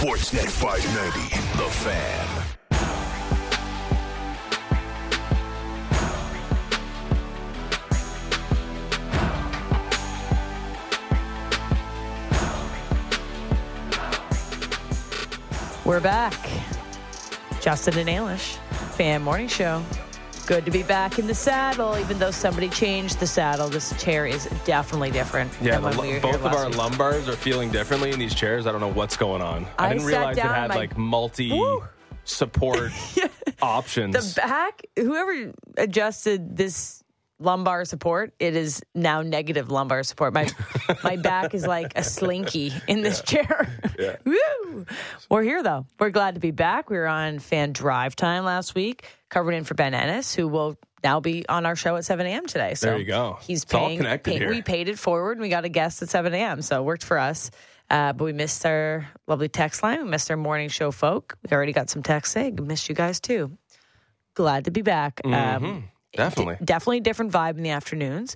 Sportsnet 590, The Fan. We're back. Justin and Ailish, fan morning show. Good to be back in the saddle, even though somebody changed the saddle. This chair is definitely different. Yeah, than the, when lu- we both of our week. lumbars are feeling differently in these chairs. I don't know what's going on. I, I didn't realize it had my- like multi Woo. support options. The back, whoever adjusted this lumbar support, it is now negative lumbar support. My my back is like a slinky in this chair. Yeah. Woo! We're here though. We're glad to be back. We were on fan drive time last week, covering in for Ben Ennis, who will now be on our show at 7 a.m. today. So There you go. He's It's all paying. connected pay- here. We paid it forward, and we got a guest at 7 a.m. So it worked for us. Uh, but we missed our lovely text line. We missed our morning show folk. We already got some text saying, missed you guys too. Glad to be back. Um, Mm-hmm. Definitely. D- definitely a different vibe in the afternoons.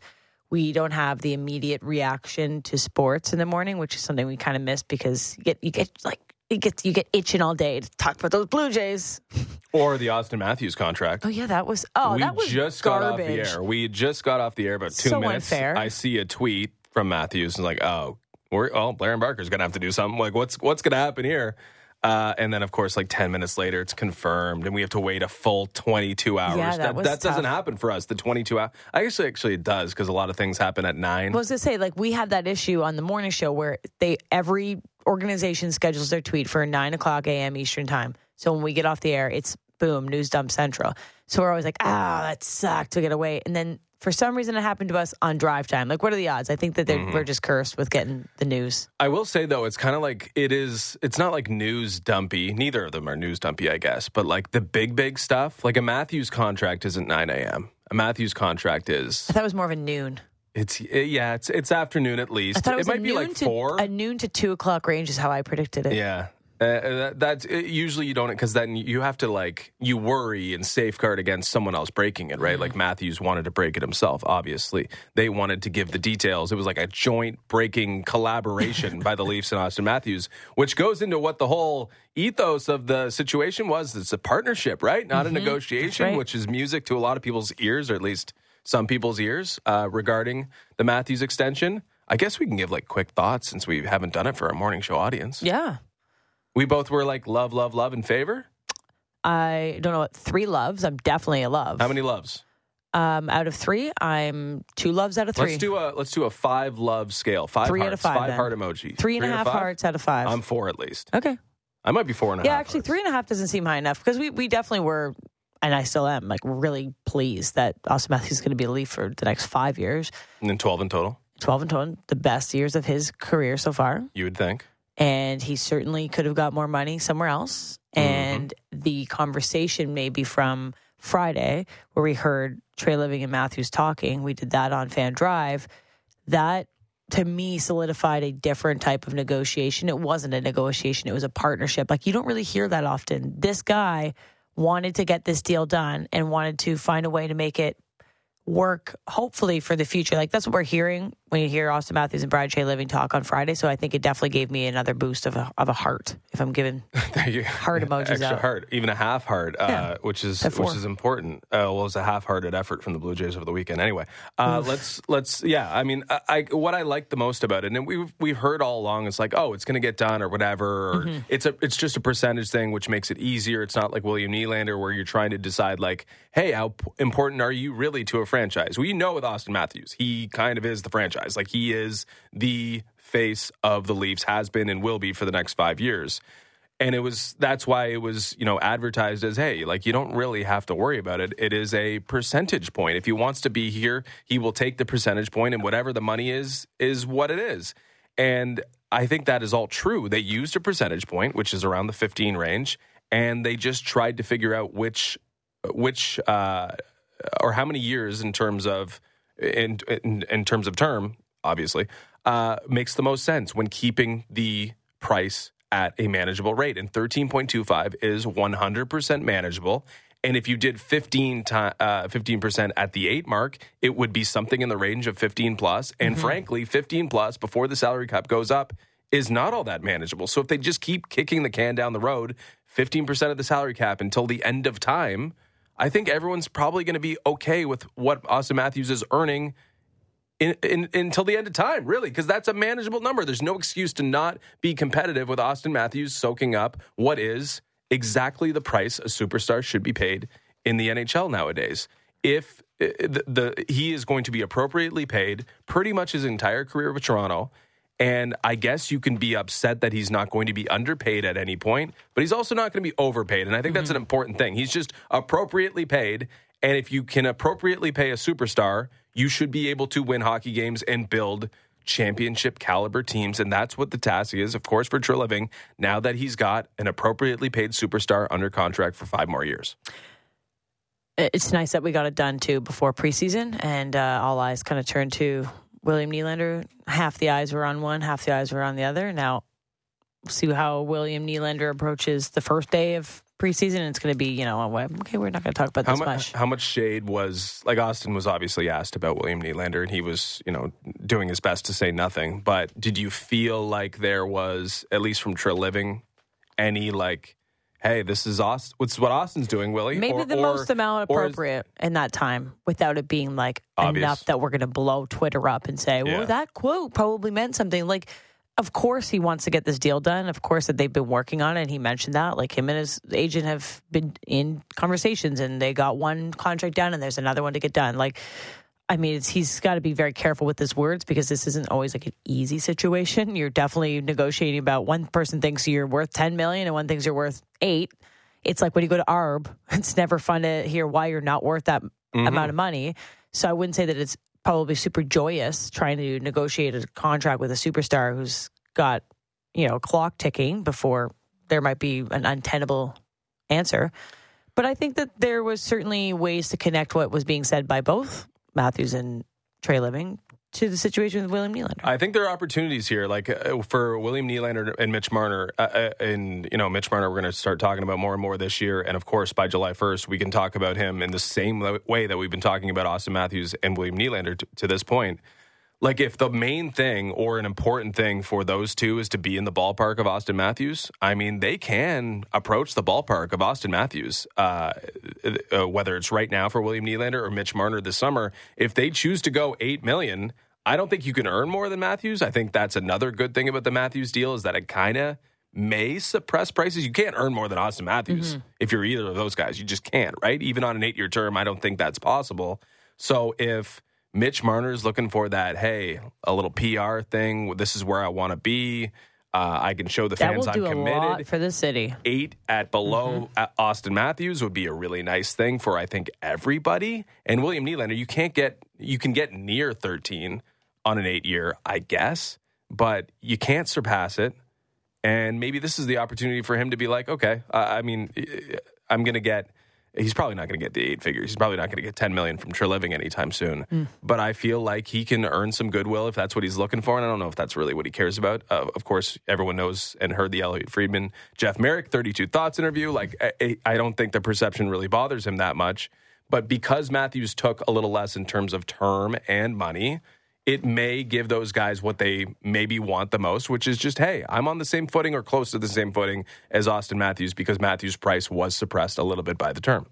We don't have the immediate reaction to sports in the morning, which is something we kind of miss because you get you get like you get you get itching all day to talk about those Blue Jays. or the Auston Matthews contract. Oh yeah, that was oh we that was just garbage. got off the air. We just got off the air about two So minutes. unfair. I see a tweet from Matthews and like, oh, we're oh, Blair and Barker's gonna have to do something. Like, what's what's gonna happen here? Uh, and then, of course, like ten minutes later, it's confirmed, and we have to wait a full twenty-two hours. Yeah, that was doesn't happen for us. The twenty-two hour. I guess actually it does because a lot of things happen at nine. I was to say like we had that issue on the morning show where they every organization schedules their tweet for nine o'clock a.m. Eastern time. So when we get off the air, it's boom news dump central. So we're always like, ah, that sucked. We got to wait, and then for some reason it happened to us on drive time. Like, what are the odds? I think that Mm-hmm. we're just cursed with getting the news. I will say though, it's kind of like it is. It's not like news dumpy. Neither of them are news dumpy, I guess. But like the big, big stuff, like a Matthews contract isn't nine a.m. A Matthews contract is I thought was more of a noon. It's yeah, it's it's afternoon at least. I thought it was might be like to four. a noon to two o'clock range is how I predicted it. yeah. Uh, that, that's it, usually you don't because then you have to like you worry and safeguard against someone else breaking it Mm-hmm. right like matthews wanted to break it himself obviously they wanted to give the details it was like a joint breaking collaboration by the leafs and auston matthews which goes into what the whole ethos of the situation was it's a partnership right not a negotiation Mm-hmm. right. which is music to a lot of people's ears or at least some people's ears uh, regarding the matthews extension i guess we can give like quick thoughts since we haven't done it for our morning show audience Yeah. we both were like love, love, love in favor. I don't know what three loves. I'm definitely a love. How many loves? Um, out of three, I'm two loves out of 3 Let's do a let's do a five love scale. Five Three out of five, five then. heart emoji. Three and a half five? hearts out of 5 I'm four at least. okay. I might be four and a half. Yeah, actually, hearts. three and a half doesn't seem high enough because we, we definitely were, and I still am, like really pleased that Auston Matthews is going to be a Leaf for the next five years. and then twelve in total. 12 in total, the best years of his career so far. You would think. And he certainly could have got more money somewhere else. Mm-hmm. And the conversation maybe from Friday, where we heard Treliving and Matthews talking, we did that on Fan Drive. That to me solidified a different type of negotiation. It wasn't a negotiation, it was a partnership. Like you don't really hear that often. This guy wanted to get this deal done and wanted to find a way to make it work hopefully for the future. Like that's what we're hearing when you hear Auston Matthews and Brad Treliving talk on Friday. So I think it definitely gave me another boost of a of a heart if I'm giving Heart emojis Extra out. heart, even a half heart, uh, which is which is important. Uh, well, it's a half-hearted effort from the Blue Jays over the weekend. Anyway, uh, let's let's yeah. I mean, I, I what I like the most about it, and we've we've heard all along, it's like oh, it's going to get done or whatever. Or Mm-hmm. It's a it's just a percentage thing, which makes it easier. It's not like William Nylander where you're trying to decide like, hey, how p- important are you really to a franchise? We know, with Auston Matthews, he kind of is the franchise. Like he is the face of the Leafs, has been and will be for the next five years. And it was that's why it was you know advertised as hey like you don't really have to worry about it. It is a percentage point. If he wants to be here he will take the percentage point and whatever the money is is what it is. And i think that is all true. They used a percentage point which is around the 15 range and they just tried to figure out which which uh or how many years in terms of in in, in terms of term obviously uh makes the most sense when keeping the price at a manageable rate. And 13.25 is 100% manageable. And if you did 15 ti- uh, 15% at the eight mark, it would be something in the range of 15 plus. And frankly, 15 plus before the salary cap goes up is not all that manageable. So if they just keep kicking the can down the road, 15% of the salary cap until the end of time, I think everyone's probably going to be okay with what Auston Matthews is earning in, in, until the end of time, really, because that's a manageable number. There's no excuse to not be competitive with Austin Matthews soaking up what is exactly the price a superstar should be paid in the NHL nowadays. If uh, the, the he is going to be appropriately paid pretty much his entire career with Toronto, and I guess you can be upset that he's not going to be underpaid at any point, but he's also not going to be overpaid. And I think mm-hmm. that's an important thing. He's just appropriately paid. And if you can appropriately pay a superstar, you should be able to win hockey games and build championship caliber teams. And that's what the task is, of course, for Treliving now that he's got an appropriately paid superstar under contract for five more years. It's nice that we got it done too before preseason, and uh, all eyes kind of turned to William Nylander. Half the eyes were on one, half the eyes were on the other. Now, we'll see how William Nylander approaches the first day of preseason. It's going to be, you know, okay, we're not going to talk about how this mu- much. How much shade was like Auston was obviously asked about William Nylander, and he was, you know, doing his best to say nothing. But did you feel like there was, at least from Treliving, any like, hey, this is Auston. What's what Auston's doing, Willie? Maybe or, the or, most amount appropriate is, in that time, without it being like obvious. enough that we're going to blow Twitter up and say, well, yeah. that quote probably meant something. Like of course he wants to get this deal done. Of course that they've been working on it. And he mentioned that. Like him and his agent have been in conversations and they got one contract done and there's another one to get done. Like I mean, he's got to be very careful with his words because this isn't always like an easy situation. You're definitely negotiating about one person thinks you're worth 10 million and one thinks you're worth 8. It's like when you go to ARB, it's never fun to hear why you're not worth that mm-hmm. amount of money. So I wouldn't say that it's probably super joyous trying to negotiate a contract with a superstar who's got, you know, clock ticking before there might be an untenable answer. But I think that there was certainly ways to connect what was being said by both Matthews and Treliving to the situation with William Nylander. I think there are opportunities here, like uh, for William Nylander and Mitch Marner. Uh, uh and you know, Mitch Marner, we're going to start talking about more and more this year. And of course, by July 1st, we can talk about him in the same way that we've been talking about Auston Matthews and William Nylander t- to this point. Like, if the main thing or an important thing for those two is to be in the ballpark of Auston Matthews, I mean, they can approach the ballpark of Auston Matthews, uh, uh, whether it's right now for William Nylander or Mitch Marner this summer. If they choose to go eight million, I don't think you can earn more than Matthews. I think that's another good thing about the Matthews deal is that it kind of may suppress prices. You can't earn more than Auston Matthews mm-hmm. if you're either of those guys. You just can't, right? Even on an eight year term, I don't think that's possible. So if Mitch Marner is looking for that, hey, a little PR thing, this is where I want to be. Uh, I can show the that fans I'm committed. A lot for the city. Eight at below mm-hmm. Auston Matthews would be a really nice thing for I think everybody. And William Nylander, you can't get you can get near 13 on an eight year, I guess, but you can't surpass it. And maybe this is the opportunity for him to be like, okay, uh, I mean, I'm going to get. He's probably not going to get the eight figures. He's probably not going to get 10 million from Treliving anytime soon. Mm. But I feel like he can earn some goodwill if that's what he's looking for. And I don't know if that's really what he cares about. Uh, of course, everyone knows and heard the Elliotte Friedman, Jeff Marek, 32 Thoughts interview. Like, I, I don't think the perception really bothers him that much. But because Matthews took a little less in terms of term and money, it may give those guys what they maybe want the most, which is just, hey, I'm on the same footing or close to the same footing as Auston Matthews because Matthews' price was suppressed a little bit by the term.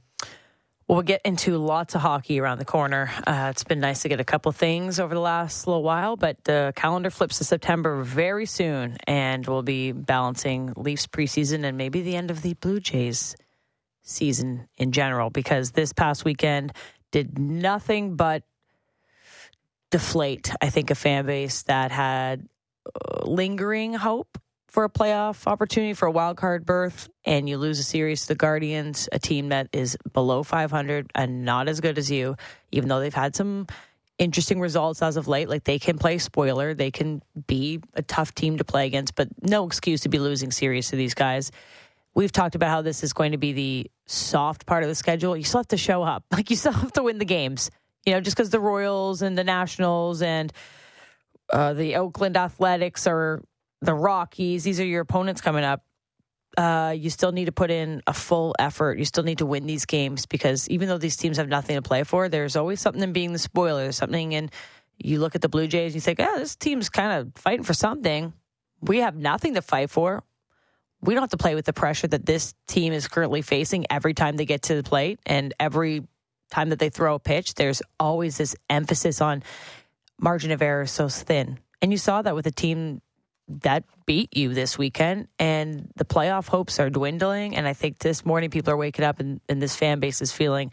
Well, we'll get into lots of hockey around the corner. Uh, it's been nice to get a couple things over the last little while, but the calendar flips to September very soon, and we'll be balancing Leafs preseason and maybe the end of the Blue Jays season in general because this past weekend did nothing but deflate, I think, a fan base that had uh, lingering hope for a playoff opportunity for a wild card berth, and you lose a series to the Guardians, a team that is below 500 and not as good as you, even though they've had some interesting results as of late. Like they can play spoiler, they can be a tough team to play against, but no excuse to be losing series to these guys. We've talked about how this is going to be the soft part of the schedule. You still have to show up. Like you still have to win the games. You know, just because the Royals and the Nationals and uh, the Oakland Athletics or the Rockies, these are your opponents coming up. Uh, you still need to put in a full effort. You still need to win these games because even though these teams have nothing to play for, there's always something in being the spoiler. There's something in you look at the Blue Jays, and you think, oh, this team's kind of fighting for something. we have nothing to fight for. We don't have to play with the pressure that this team is currently facing every time they get to the plate and every time that they throw a pitch. There's always this emphasis on margin of error is so thin. And you saw that with a team that beat you this weekend and the playoff hopes are dwindling and i think this morning people are waking up and, and this fan base is feeling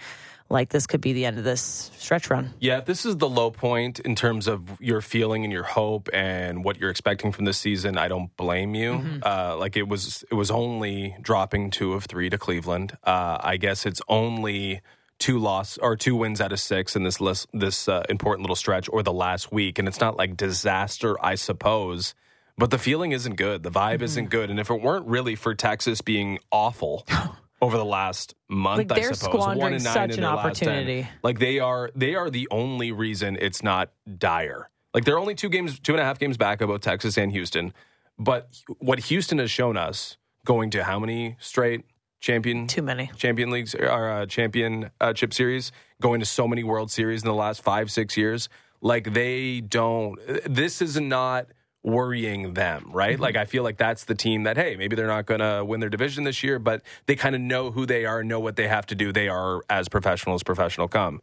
like this could be the end of this stretch run Yeah, this is the low point in terms of your feeling and your hope and what you're expecting from this season, I don't blame you. Uh, like it was, it was only dropping two of three to Cleveland. Uh, I guess it's only two loss or two wins out of six in this list, this uh, important little stretch or the last week, and it's not like disaster, I suppose. But the feeling isn't good. The vibe isn't good. And if it weren't really for Texas being awful over the last month, Like, I suppose one and nine such in an their last 10. opportunity. Like they are, they are the only reason it's not dire. Like they're only two games, two and a half games back about Texas and Houston. But what Houston has shown us, going to how many straight champion too many champion leagues or uh, championship series, going to so many World Series in the last five six years. Like they don't. This is not worrying them, right? Like I feel like that's the team that hey, maybe they're not going to win their division this year, but they kind of know who they are, know what they have to do. They are as professional as professional come.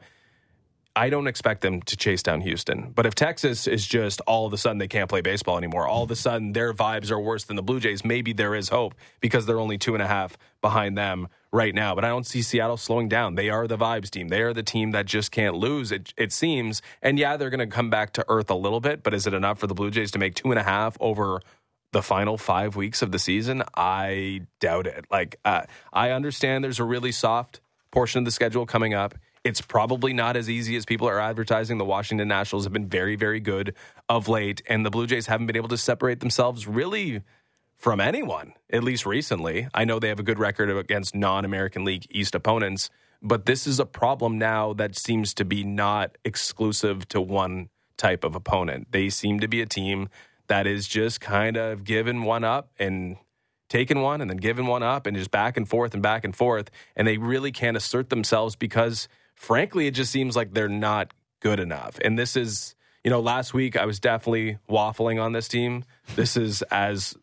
I don't expect them to chase down Houston. But if Texas is just all of a sudden they can't play baseball anymore, all of a sudden their vibes are worse than the Blue Jays, maybe there is hope because they're only two and a half behind them right now. But I don't see Seattle slowing down. They are the vibes team. They are the team that just can't lose, it, it seems. And yeah, they're going to come back to earth a little bit, but is it enough for the Blue Jays to make two and a half over the final five weeks of the season? I doubt it. Like, uh, I understand there's a really soft portion of the schedule coming up. It's probably not as easy as people are advertising. The Washington Nationals have been very, very good of late, and the Blue Jays haven't been able to separate themselves really from anyone, at least recently. I know they have a good record against non American League East opponents, but this is a problem now that seems to be not exclusive to one type of opponent. They seem to be a team that is just kind of giving one up and taking one and then giving one up and just back and forth and back and forth. And they really can't assert themselves because, frankly, it just seems like they're not good enough. And this is, you know, last week I was definitely waffling on this team. This is as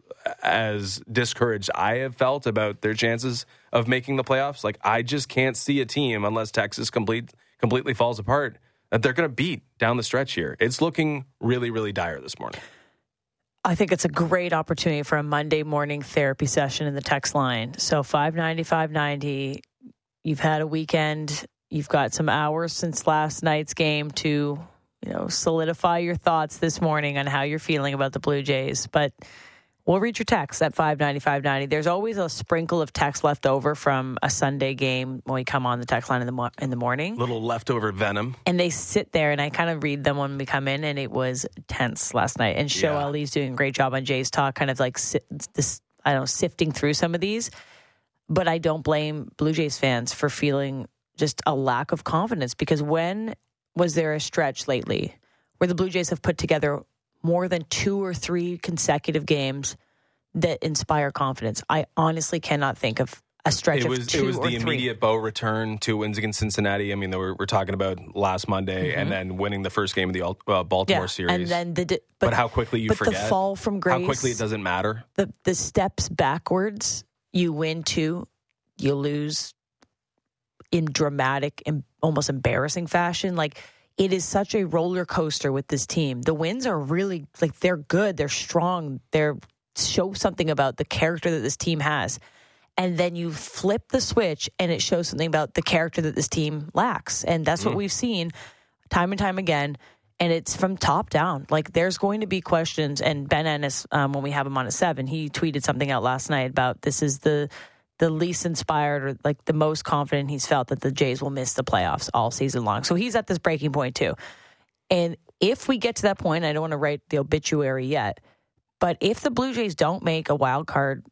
as discouraged I have felt about their chances of making the playoffs. Like I just can't see a team unless Texas complete completely falls apart that they're going to beat down the stretch here. It's looking really really dire this morning. I think it's a great opportunity for a Monday morning therapy session in the text line. So 590, 590. You've had a weekend. You've got some hours since last night's game to, you know, solidify your thoughts this morning on how you're feeling about the Blue Jays. But we'll read your text at 590, 590. There's always a sprinkle of text left over from a Sunday game when we come on the text line in the, mo- in the morning Little leftover venom. and they sit there and I kind of read them when we come in and it was tense last night and Show Yeah. Ali's doing a great job on Jay's talk kind of like this I don't know sifting through some of these but I don't blame Blue Jays fans for feeling just a lack of confidence because when was there a stretch lately where the Blue Jays have put together more than two or three consecutive games that inspire confidence I honestly cannot think of a stretch It of was two it was or the three. immediate bow return to wins against Cincinnati. I mean, we're, we're talking about last Monday and then winning the first game of the uh, Baltimore Mm-hmm. yeah, series. and then the di- but, how quickly you but forget the fall from grace how quickly it doesn't matter. the the steps backwards you win two you lose in dramatic and almost embarrassing fashion. Like it is such a roller coaster with this team. The wins are really like they're good they're strong they're show something about the character that this team has. And then you flip the switch and it shows something about the character that this team lacks. And that's what we've seen time and time again. And it's from top down. Like there's going to be questions and ben ennis um, when we have him on at seven he tweeted something out last night about this is the the least inspired or like the most confident he's felt that the jays will miss the playoffs all season long. So he's at this breaking point too. And if we get to that point i don't want to write the obituary yet but if the blue jays don't make a wild card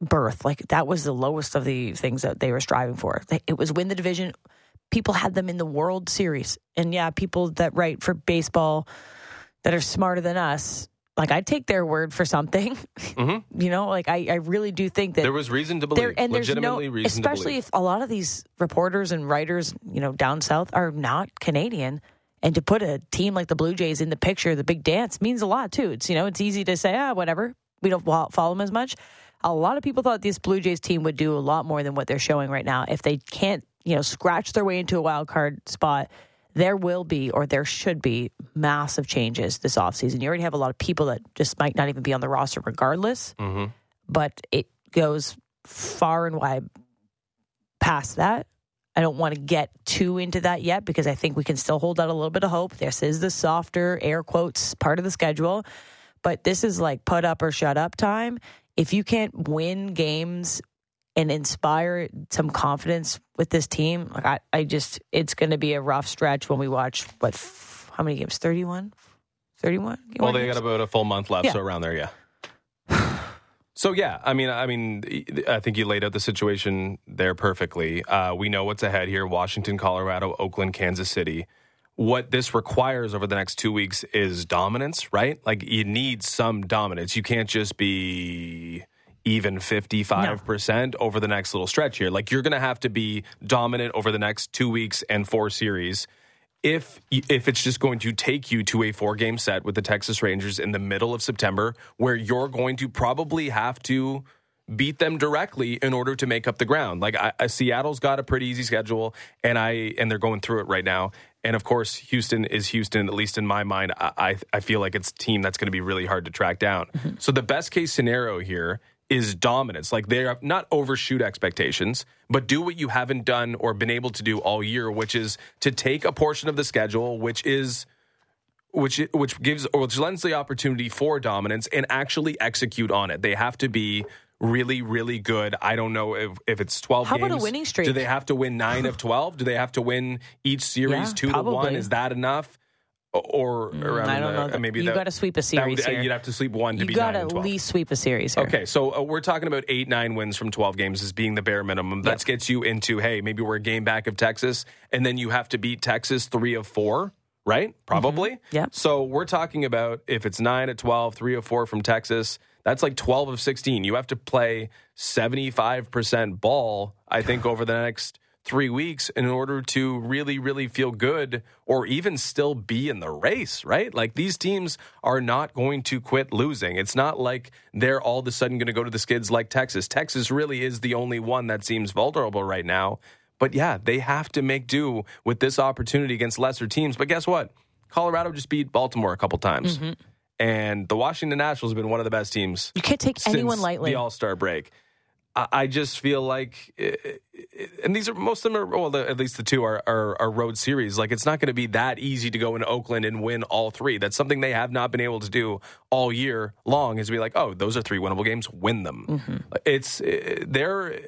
berth like that was the lowest of the things that they were striving for. It was win the division. People had them in the World Series. And yeah, people that write for baseball that are smarter than us, like I take their word for something. Mhm. you know, like I, I really do think that There was reason to there believe, and there's no legitimately reason especially if a lot of these reporters and writers, you know, down south are not Canadian. And to put a team like the Blue Jays in the picture, the big dance means a lot too. It's you know, it's easy to say, ah, whatever. we don't follow them as much. A lot of people thought this Blue Jays team would do a lot more than what they're showing right now. If they can't, you know, scratch their way into a wild card spot, there will be or there should be massive changes this offseason. You already have a lot of people that just might not even be on the roster regardless. Mhm. But it goes far and wide past that. I don't want to get too into that yet because I think we can still hold out a little bit of hope. This is the softer air quotes part of the schedule, but this is like put up or shut up time. If you can't win games and inspire some confidence with this team, like I, I just it's going to be a rough stretch when we watch what f- how many games? 31? 31? Well, they got about a full month left, Yeah. so around there, yeah. So yeah, I mean, I mean, I think you laid out the situation there perfectly. Uh, we know what's ahead here: Washington, Colorado, Oakland, Kansas City. What this requires over the next two weeks is dominance, right? Like you need some dominance. You can't just be even 55% over the next little stretch here. Like you're going to have to be dominant over the next 2 weeks and four series if if it's just going to take you to a four game set with the Texas Rangers in the middle of September, where you're going to probably have to beat them directly in order to make up the ground. Like I, I, Seattle's got a pretty easy schedule, and I and they're going through it right now. And of course, Houston is Houston. At least in my mind, I I, I feel like it's a team that's going to be really hard to track down. Mm-hmm. So the best case scenario here is dominance. Like they're not overshoot expectations, but do what you haven't done or been able to do all year, which is to take a portion of the schedule, which is which which gives or which lends the opportunity for dominance and actually execute on it. They have to be really, really good. I don't know if, if it's twelve. How about a games. winning streak? Do they have to win nine of twelve? Do they have to win each series Yeah, two to one? Is that enough? Or mm. around I don't the- know. Uh, that- maybe you got to sweep a series would- here. You'd have to sleep one to you be got to at least sweep a series here. Okay, so uh, we're talking about eight, nine wins from 12 games as being the bare minimum. That gets you into, hey, maybe we're a game back of Texas, and then you have to beat Texas three of four, right? Mm-hmm. Probably. Yeah. So we're talking about if it's nine of 12, three of four from Texas, that's like 12 of 16. You have to play 75% ball, I think, over the next three weeks in order to really, really feel good or even still be in the race, right? Like these teams are not going to quit losing. It's not like they're all of a sudden going to go to the skids like Texas. Texas really is the only one that seems vulnerable right now. But yeah, they have to make do with this opportunity against lesser teams. But guess what? Colorado just beat Baltimore a couple times. Mm-hmm. And the Washington Nationals have been one of the best teams You can't take anyone lightly. The All Star break. I, just feel like, eh, eh, and these are most of them are well, at least the two are, are are road series. Like it's not going to be that easy to go into Oakland and win all three. That's something they have not been able to do all year long. Is be like, oh, those are three winnable games. Win them. Mm-hmm. It's eh, they're.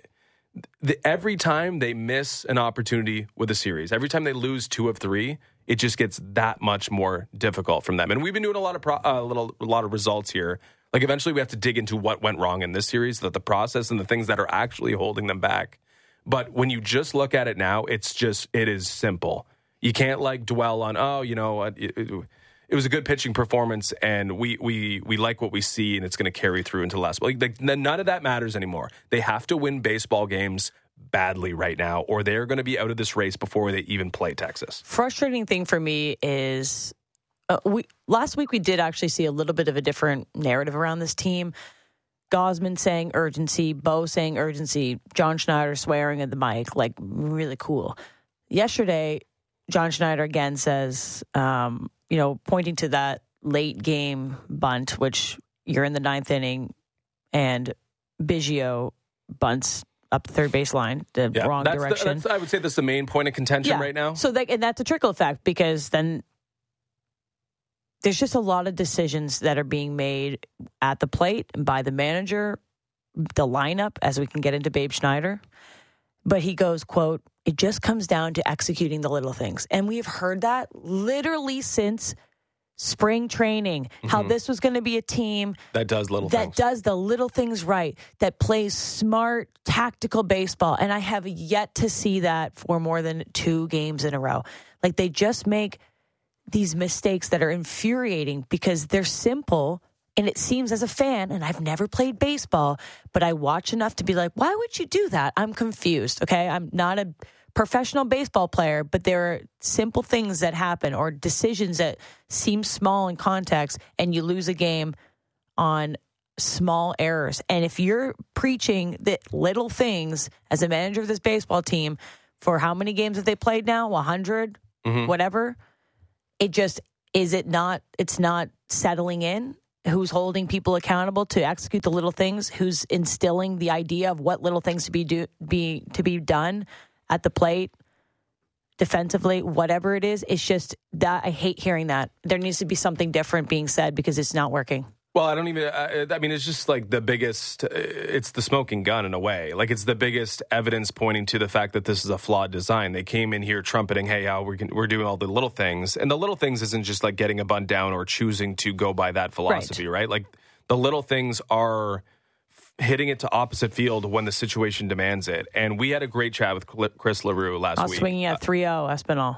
The, every time they miss an opportunity with a series, every time they lose two of three, it just gets that much more difficult from them. And we've been doing a lot of pro, uh, little a lot of results here. Like eventually, we have to dig into what went wrong in this series, that the process and the things that are actually holding them back. But when you just look at it now, it's just it is simple. You can't like dwell on oh, you know, it, it, it was a good pitching performance, and we we we like what we see, and it's going to carry through into last. Like, like none of that matters anymore. They have to win baseball games badly right now, or they're going to be out of this race before they even play Texas. frustrating thing for me is uh, we last week we did actually see a little bit of a different narrative around this team. Gausman saying urgency, Bo saying urgency, John Schneider swearing at the mic, like really cool. Yesterday, John Schneider again says, um, you know, pointing to that late game bunt, which you're in the ninth inning, and Biggio bunts up the third base line, the wrong that's the- direction. that's, I would say that's the main point of contention right now. So that and that's a trickle effect because then there's just a lot of decisions that are being made at the plate and by the manager, the lineup, as we can get into Davis Schneider. But he goes, quote, it just comes down to executing the little things. And we've heard that literally since spring training, how mm-hmm. this was going to be a team That does little that things. does the little things right, that plays smart, tactical baseball. And I have yet to see that for more than two games in a row. Like they just make these mistakes that are infuriating because they're simple. And it seems as a fan, and I've never played baseball, but I watch enough to be like, why would you do that? I'm confused. Okay. I'm not a professional baseball player, but there are simple things that happen or decisions that seem small in context, and you lose a game on small errors. And if you're preaching that little things as a manager of this baseball team for how many games have they played now? 100, Mhm. whatever. It just is it not it's not settling in? Who's holding people accountable to execute the little things? Who's instilling the idea of what little things to be do be to be done at the plate defensively whatever it is? It's just that i hate hearing that. There needs to be something different being said because it's not working Well, I don't even. I, I mean, it's just like the biggest. uh, It's the smoking gun in a way. Like it's the biggest evidence pointing to the fact that this is a flawed design. They came in here trumpeting, "Hey, how we we're doing all the little things," and the little things isn't just like getting a bun down or choosing to go by that philosophy, right? Like the little things are hitting it to opposite field when the situation demands it. And we had a great chat with Chris Larue last i was week. swinging at uh, 3-0 espinal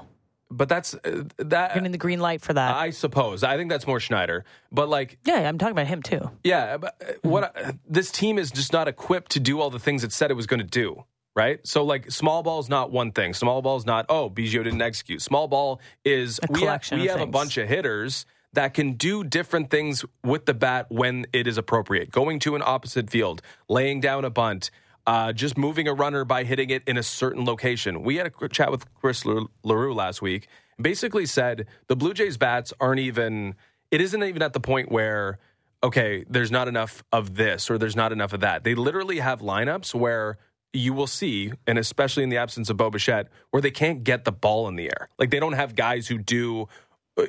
but that's uh, that. getting the green light for that I suppose. I think that's more Schneider. But like yeah i'm talking about him too Yeah, but uh, what I, this team is just not equipped to do all the things it said it was going to do. Right, so like small ball is not one thing. Small ball is not oh Biggio didn't execute. Small ball is A we have, collection we of have a things. bunch of hitters that can do different things with the bat when it is appropriate. Going to an opposite field, laying down a bunt, uh, just moving a runner by hitting it in a certain location. We had a chat with Chris Larue last week. Basically said the Blue Jays bats aren't even. It isn't even at the point where okay, there's not enough of this or there's not enough of that. They literally have lineups where you will see, and especially in the absence of Bo Bichette, where they can't get the ball in the air. Like they don't have guys who do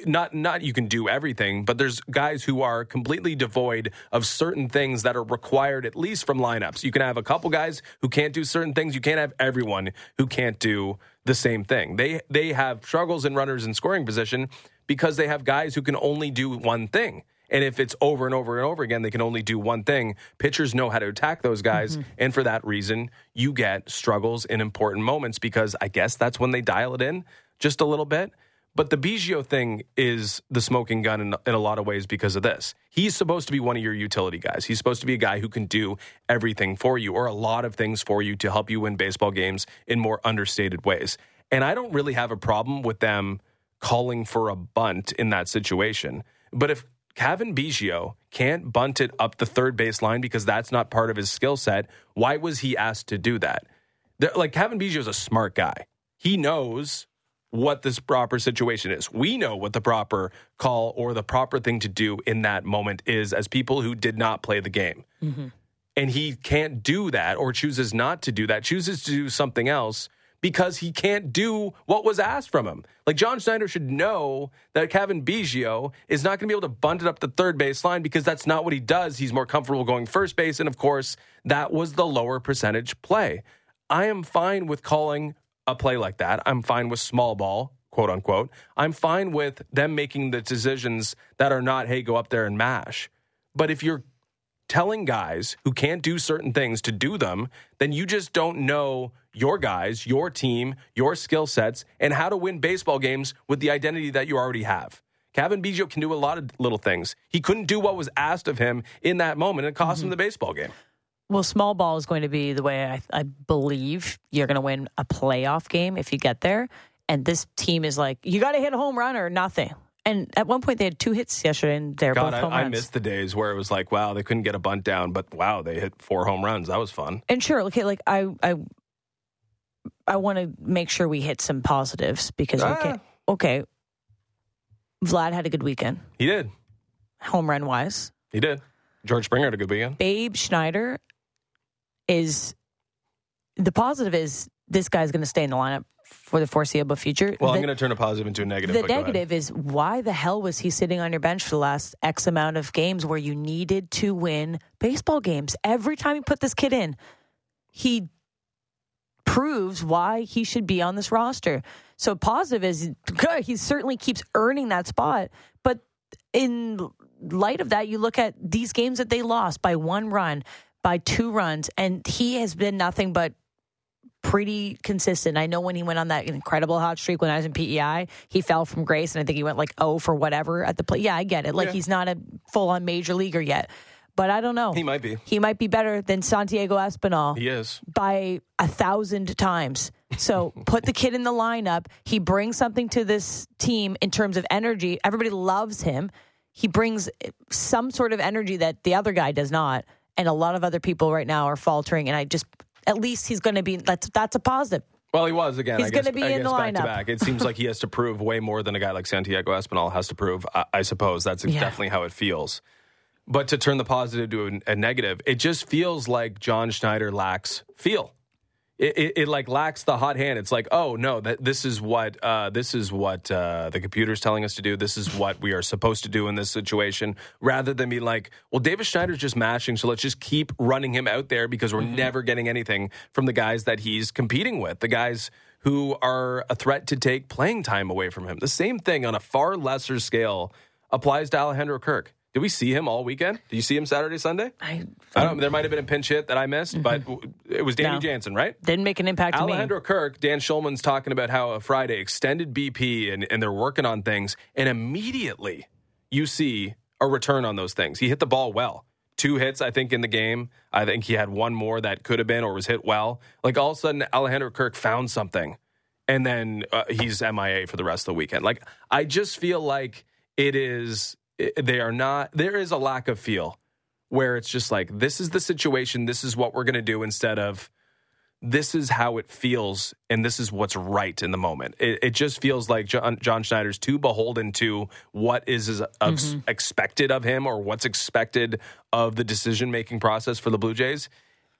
not not you can do everything, but there's guys who are completely devoid of certain things that are required at least from lineups. You can have a couple guys who can't do certain things. You can't have everyone who can't do the same thing. They they have struggles in runners in scoring position because they have guys who can only do one thing. And if it's over and over and over again, they can only do one thing. Pitchers know how to attack those guys. Mm-hmm. And for that reason, you get struggles in important moments because I guess that's when they dial it in just a little bit. But the Biggio thing is the smoking gun in, in a lot of ways because of this. He's supposed to be one of your utility guys. He's supposed to be a guy who can do everything for you or a lot of things for you to help you win baseball games in more understated ways. And I don't really have a problem with them calling for a bunt in that situation. But if Cavan Biggio can't bunt it up the third base line because that's not part of his skill set, why was he asked to do that? There- Like Cavan Biggio is a smart guy. He knows what this proper situation is. We know what the proper call or the proper thing to do in that moment is as people who did not play the game. Mm-hmm. And he can't do that or chooses not to do that, chooses to do something else because he can't do what was asked from him. Like John Schneider should know that Cavan Biggio is not going to be able to bunt it up the third base line because that's not what he does. He's more comfortable going first base. And of course, that was the lower percentage play. I am fine with calling a play like that. I'm fine with small ball, quote unquote. I'm fine with them making the decisions that are not, hey, go up there and mash. But if you're telling guys who can't do certain things to do them, then you just don't know your guys, your team, your skill sets, and how to win baseball games with the identity that you already have. Cavan Biggio can do a lot of little things. He couldn't do what was asked of him in that moment. It cost him mm-hmm. the baseball game. Well, small ball is going to be the way I, I believe you're going to win a playoff game if you get there. And this team is like, you got to hit a home run or nothing. And at one point, they had two hits yesterday, and they're God, both home I, I missed the days where it was like, wow, they couldn't get a bunt down, but wow, they hit four home runs. That was fun. and sure, okay, like I, I, I want to make sure we hit some positives because Ah. can't. Okay, Vlad had a good weekend, He did. home run wise. He did. George Springer had a good weekend. Davis Schneider is the positive is this guy's going to stay in the lineup for the foreseeable future. Well, the, I'm going to turn a positive into a negative. the but go ahead. negative is why the hell was he sitting on your bench for the last X amount of games where you needed to win baseball games? Every time you put this kid in, he proves why he should be on this roster. So positive is good. He certainly keeps earning that spot. But in light of that, you look at these games that they lost by one run, by two runs, and he has been nothing but pretty consistent. I know when he went on that incredible hot streak when I was in PEI, he fell from grace, and I think he went like oh for whatever at the play. Yeah, I get it. Like Yeah. he's not a full on major leaguer yet, but I don't know. He might be. He might be better than Santiago Espinal He is. by a thousand times. So put the kid in the lineup. He brings something to this team in terms of energy. Everybody loves him. he brings some sort of energy that the other guy does not, and a lot of other people right now are faltering. And I just, at least he's going to be. That's that's a positive. Well, he was again. He's gonna be I in the back to lineup. back. It seems like he has to prove way more than a guy like Santiago Espinal has to prove. I, I suppose that's Yeah. definitely how it feels. But to turn the positive to a, a negative, it just feels like John Schneider lacks feel. It, it, it like lacks the hot hand. It's like, oh no, that this is what uh, this is what uh, the computer's telling us to do. This is what we are supposed to do in this situation. Rather than be like, well, Davis Schneider's just mashing, so let's just keep running him out there because we're never getting anything from the guys that he's competing with, the guys who are a threat to take playing time away from him. The same thing on a far lesser scale applies to Alejandro Kirk. Did we see him all weekend? Did you see him Saturday, Sunday? I I don't, there might have been a pinch hit that I missed, but w- it was Danny No. Jansen, right? didn't make an impact to me. Alejandro Kirk, Dan Schulman's talking about how a Friday extended BP and, and they're working on things, and immediately you see a return on those things. He hit the ball well. Two hits, I think, in the game. I think he had one more that could have been or was hit well. Like all of a sudden, Alejandro Kirk found something, and then uh, he's MIA for the rest of the weekend. Like I just feel like it is. They are not. There is a lack of feel where it's just like this is the situation. This is what we're going to do instead of this is how it feels and this is what's right in the moment. It, it just feels like John, John Schneider's too beholden to what is, is ex- mm-hmm. expected of him or what's expected of the decision making process for the Blue Jays.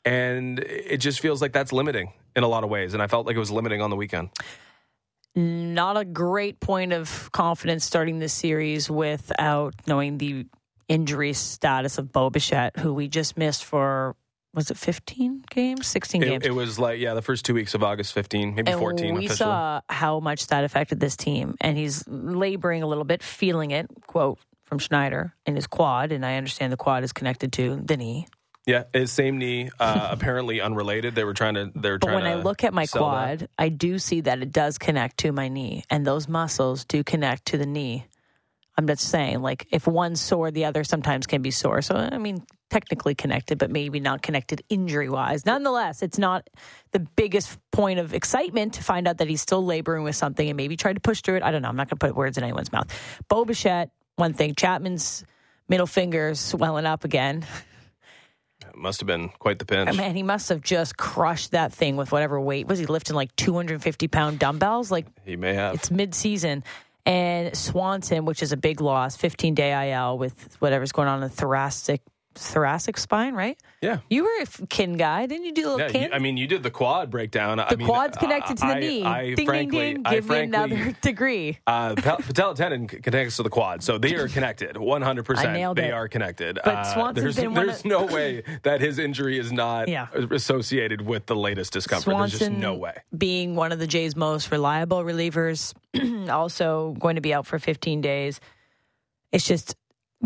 And it just feels like that's limiting in a lot of ways. And I felt like it was limiting on the weekend. Not a great point of confidence starting this series without knowing the injury status of Bo Bichette, who we just missed for was it 15 games, 16 games. It, it was like, yeah, the first two weeks of August 15, maybe and 14 we officially. saw how much that affected this team, and he's laboring a little bit, feeling it. Quote from Schneider in his quad, and I understand the quad is connected to the knee. Yeah, his same knee, uh, apparently unrelated. They were trying to. They're But trying when to I look at my sell that. quad, I do see that it does connect to my knee, and those muscles do connect to the knee. I'm just saying, like, if one's sore, the other sometimes can be sore. So, I mean, technically connected, but maybe not connected injury wise. Nonetheless, it's not the biggest point of excitement to find out that he's still laboring with something and maybe tried to push through it. I don't know. I'm not going to put words in anyone's mouth. Bo Bichette, one thing. Chapman's middle fingers swelling up again. Must have been quite the pinch. Man, he must have just crushed that thing with whatever weight. Was he lifting like 250 pound dumbbells? Like he may have. it's mid season. And Swanson, which is a big loss, 15 day IL with whatever's going on in the thoracic thoracic spine, right? yeah. You were a kin guy, didn't you do a little Yeah, kin? you, I mean, you did the quad breakdown. I the mean, quad's connected to the I- knee. I, ding, frankly, ding, ding. I Give me frankly, another degree. Uh, patella tendon connects to the quad, so they are connected. One hundred I percent, nailed they it. are connected. But Uh, Swanson's there's been one there's no way that his injury is not Yeah. associated with the latest discomfort. there's just no way. being one of the Jays' most reliable relievers, also going to be out for 15 days. It's just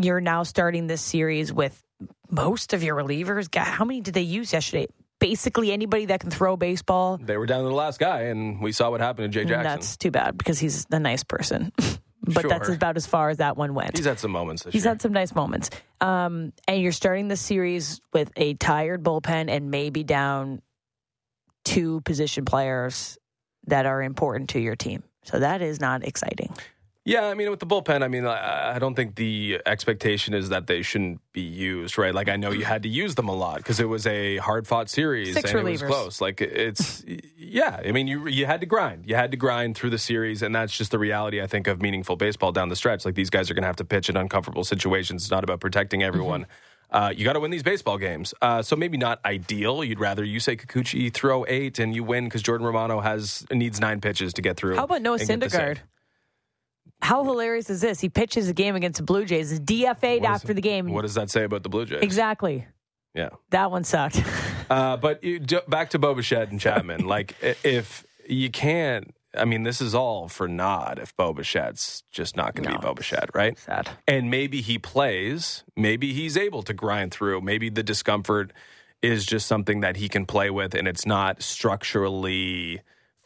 you're now starting this series with most of your relievers. God, how many did they use yesterday? Basically, anybody that can throw a baseball. They were down to the last guy, and we saw what happened to Jay Jackson. That's too bad because he's a nice person. but that's about as far as that one went. He's had some moments He's year. had some nice moments. Um, and you're starting the series with a tired bullpen and maybe down two position players that are important to your team. So that is not exciting. Yeah, I mean, with the bullpen, I mean, I, I don't think the expectation is that they shouldn't be used, right? Like, I know you had to use them a lot because it was a hard fought series Six and it was close. Like, it's, yeah, I mean, you you had to grind. You had to grind through the series, and that's just the reality, I think, of meaningful baseball down the stretch. Like, these guys are going to have to pitch in uncomfortable situations. It's not about protecting everyone. Uh, you got to win these baseball games. Uh, so maybe not ideal. You'd rather you say Kikuchi throw eight and you win because Jordan Romano has needs nine pitches to get through. How about Noah. Syndergaard? How hilarious is this? He pitches a game against the Blue Jays, is DFA'd What is- after the game. What does that say about the Blue Jays? exactly. Yeah. That one sucked. Uh, but you, back to Bo Bichette and Chapman. like, if you can't, I mean, this is all for nod if Bo Bichette's just not going to No. be Bo Bichette, right? Sad. And maybe he plays. Maybe he's able to grind through. Maybe the discomfort is just something that he can play with, and it's not structurally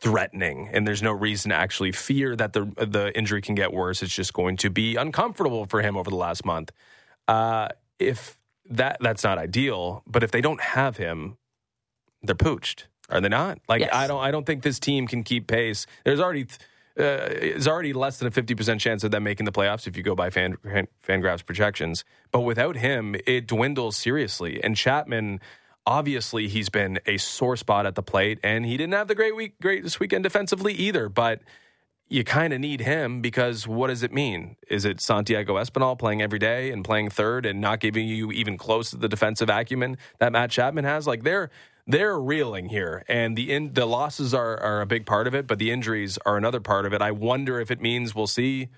threatening. And there's no reason to actually fear that the the injury can get worse. It's just going to be uncomfortable for him over the last month. Uh, if that that's not ideal, but if they don't have him, they're pooched. Are they not? Like Yes. I don't I don't think this team can keep pace. There's already uh, is already less than a 50% chance of them making the playoffs if you go by fan, Fangraphs projections. But without him, it dwindles seriously. And Chapman, obviously, he's been a sore spot at the plate, and he didn't have the great week, great this weekend defensively either. But you kind of need him because what does it mean? Is it Santiago Espinal playing every day and playing third and not giving you even close to the defensive acumen that Matt Chapman has? Like they're they're reeling here, and the in, the losses are are a big part of it, but the injuries are another part of it. I wonder if it means we'll see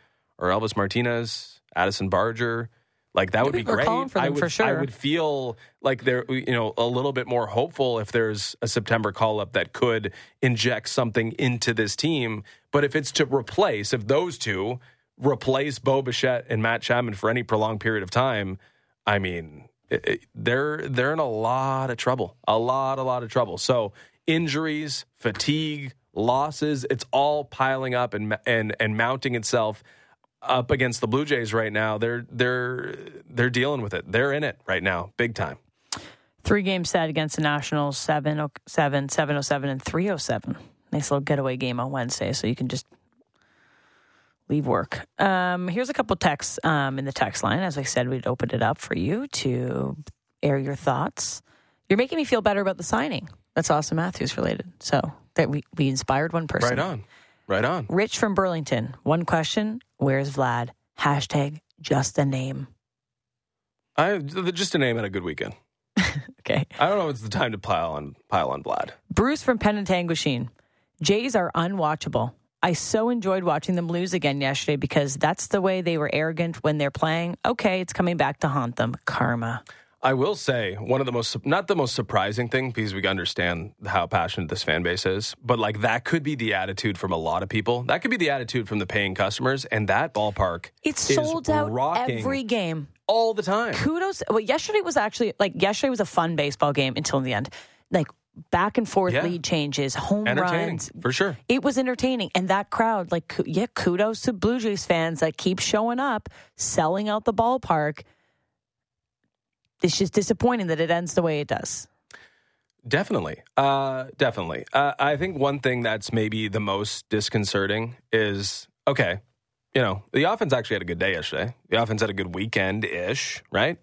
Orelvis Martinez, Addison Barger. Like that would be great. I would, sure. I would feel like they're you know a little bit more hopeful if there's a September call up that could inject something into this team. But if it's to replace, if those two replace Bo Bichette and Matt Chapman for any prolonged period of time, I mean, it, it, they're they're in a lot of trouble, a lot, a lot of trouble. So injuries, fatigue, losses, it's all piling up and and and mounting itself up against the Blue Jays right now. They're they're they're dealing with it. They're in it right now, big time. Three games set against the Nationals 7 7, 707, and 307. Nice little getaway game on Wednesday, so you can just leave work. Um, here's a couple texts um, in the text line. As I said, we'd open it up for you to air your thoughts. You're making me feel better about the signing. That's Auston Matthews related. So that we, we inspired one person. Right on. Right on. Rich from Burlington. One question Where's Vlad? Hashtag just a name. I just a name and a good weekend. okay. I don't know. It's the time to pile on pile on Vlad. Bruce from Penetanguishene. Jays are unwatchable. I so enjoyed watching them lose again yesterday because that's the way they were arrogant when they're playing. Okay, it's coming back to haunt them. Karma. I will say one of the most not the most surprising thing because we understand how passionate this fan base is, but like that could be the attitude from a lot of people. That could be the attitude from the paying customers, and that ballpark it's sold out every game all the time. Kudos. Well, yesterday was actually like yesterday was a fun baseball game until the end. Like back and forth yeah. lead changes, home runs. For sure. It was entertaining. And that crowd, like, yeah, kudos to Blue Jays fans that keep showing up, selling out the ballpark it's just disappointing that it ends the way it does. Definitely. Uh, definitely. Uh, I think one thing that's maybe the most disconcerting is okay, you know, the offense actually had a good day yesterday. The offense had a good weekend ish, right?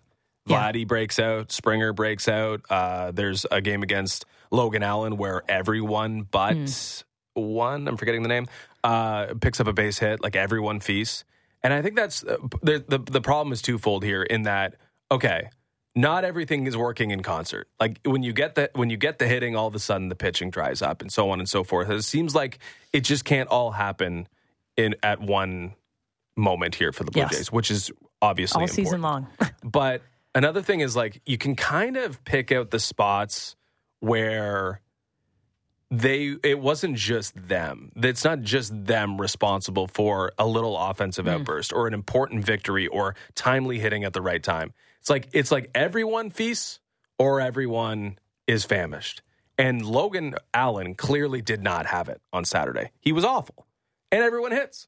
Yeah. Vladdy breaks out, Springer breaks out. Uh, there's a game against Logan Allen where everyone but mm. one, I'm forgetting the name, uh, picks up a base hit, like everyone feasts. And I think that's uh, the, the, the problem is twofold here in that, okay, not everything is working in concert. Like when you get the when you get the hitting, all of a sudden the pitching dries up, and so on and so forth. It seems like it just can't all happen in at one moment here for the Blue yes. Jays, which is obviously all important. season long. but another thing is like you can kind of pick out the spots where they it wasn't just them. It's not just them responsible for a little offensive mm. outburst or an important victory or timely hitting at the right time. It's like it's like everyone feasts or everyone is famished. And Logan Allen clearly did not have it on Saturday. He was awful. And everyone hits.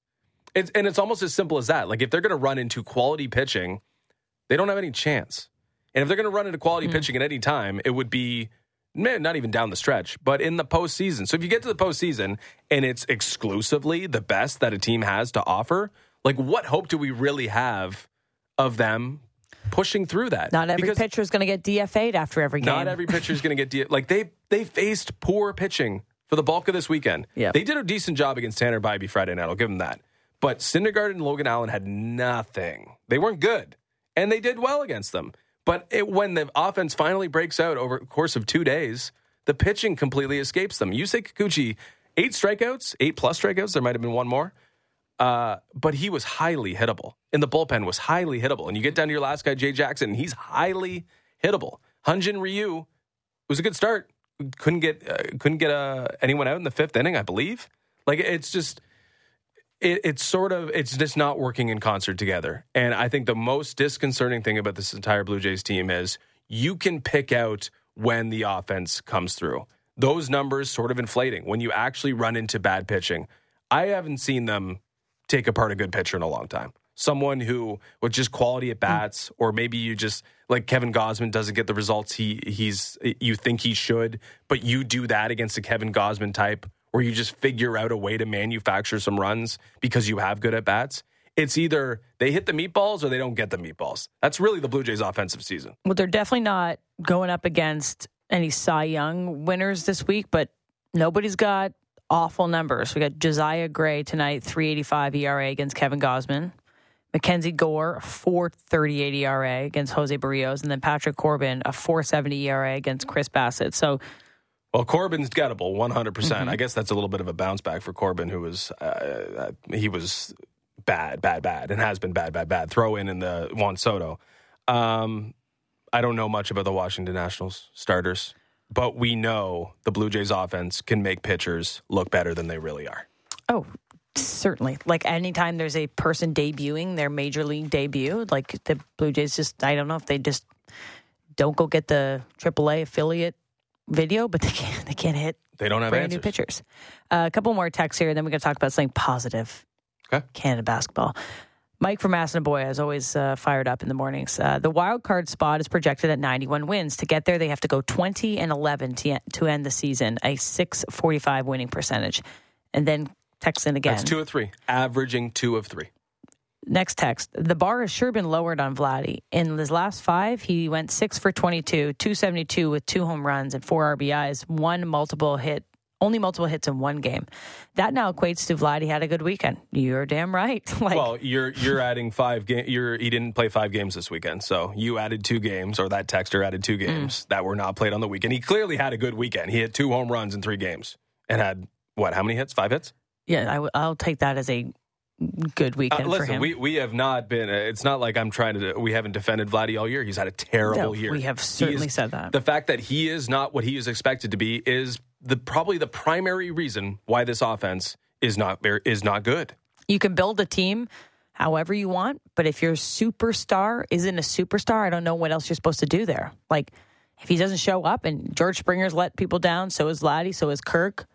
It's, and it's almost as simple as that. Like if they're going to run into quality pitching, they don't have any chance. And if they're going to run into quality mm. pitching at any time, it would be man, not even down the stretch, but in the postseason. So if you get to the postseason and it's exclusively the best that a team has to offer, like what hope do we really have of them pushing through that. Not every pitcher is going to get DFA'd after every game. Not every pitcher is going to get D- like they they faced poor pitching for the bulk of this weekend. Yeah, they did a decent job against Tanner Bibee Friday night. I'll give them that. But Syndergaard and Logan Allen had nothing. They weren't good, and they did well against them. But it, when the offense finally breaks out over the course of two days, the pitching completely escapes them. You say Kikuchi, eight strikeouts, eight plus strikeouts. There might have been one more. Uh, but he was highly hittable. and the bullpen was highly hittable. And you get down to your last guy, Jay Jackson, and he's highly hittable. Hyun-Jin Ryu was a good start. Couldn't get uh, couldn't get uh, anyone out in the fifth inning, I believe. Like it's just it, it's sort of it's just not working in concert together. And I think the most disconcerting thing about this entire Blue Jays team is you can pick out when the offense comes through. Those numbers sort of inflating when you actually run into bad pitching. I haven't seen them take apart a good pitcher in a long time. Someone who with just quality at hmm. bats, or maybe you just like Kevin Gausman doesn't get the results he he's you think he should, but you do that against a Kevin Gausman type where you just figure out a way to manufacture some runs because you have good at bats. It's either they hit the meatballs or they don't get the meatballs. That's really the Blue Jays' offensive season. Well, they're definitely not going up against any Cy Young winners this week, but nobody's got awful numbers. We got Josiah Gray tonight, 385 ERA against Kevin Gausman. Mackenzie Gore, a 438 ERA against Jose Berrios, and then Patrick Corbin, a 470 ERA against Chris Bassitt. So Well, Corbin's gettable, 100%. percent I guess that's a little bit of a bounce back for Corbin, who was, uh, uh, he was bad, bad, bad, and has been bad, bad, bad. Throw in in the Juan Soto. Um, I don't know much about the Washington Nationals starters, but we know the Blue Jays offense can make pitchers look better than they really are. Oh, certainly. Like anytime there's a person debuting their major league debut, like the Blue Jays just, I don't know if they just don't go get the AAA affiliate video, but they can't, they can't hit They don't have brand new pitchers. Uh, a couple more texts here, and then we're going to talk about something positive. Okay. Canada basketball. Mike from Assiniboia is always uh, fired up in the mornings. Uh, the wild card spot is projected at 91 wins. To get there, they have to go 20 and 11 to, to end the season, a 645 winning percentage. And then text in again. That's two of three, averaging two of three. Next text. The bar has sure been lowered on Vladdy. In his last five, he went six for 22, 272 with two home runs and four RBIs, one multiple hit, only multiple hits in one game. That now equates to Vladdy had a good weekend. You're damn right. like, well, you're you're adding five games. You're he didn't play five games this weekend, so you added two games, or that texter added two Mm. games that were not played on the weekend. He clearly had a good weekend. He hit two home runs in three games and had what? How many hits? Five hits. yeah, I w- I'll take that as a good Uh, weekend for listen, him. we we have not been. Uh, it's not like I'm trying to. We haven't defended Vladdy all year. He's had a terrible No, year. we have He certainly is- said that. The fact that he is not what he is expected to be is the probably the primary reason why this offense is not very is not good. you can build a team however you want, but if your superstar isn't a superstar, I don't know what else you're supposed to do there. Like, if he doesn't show up and George Springer's let people down, so is Vladdy, so is Kirk.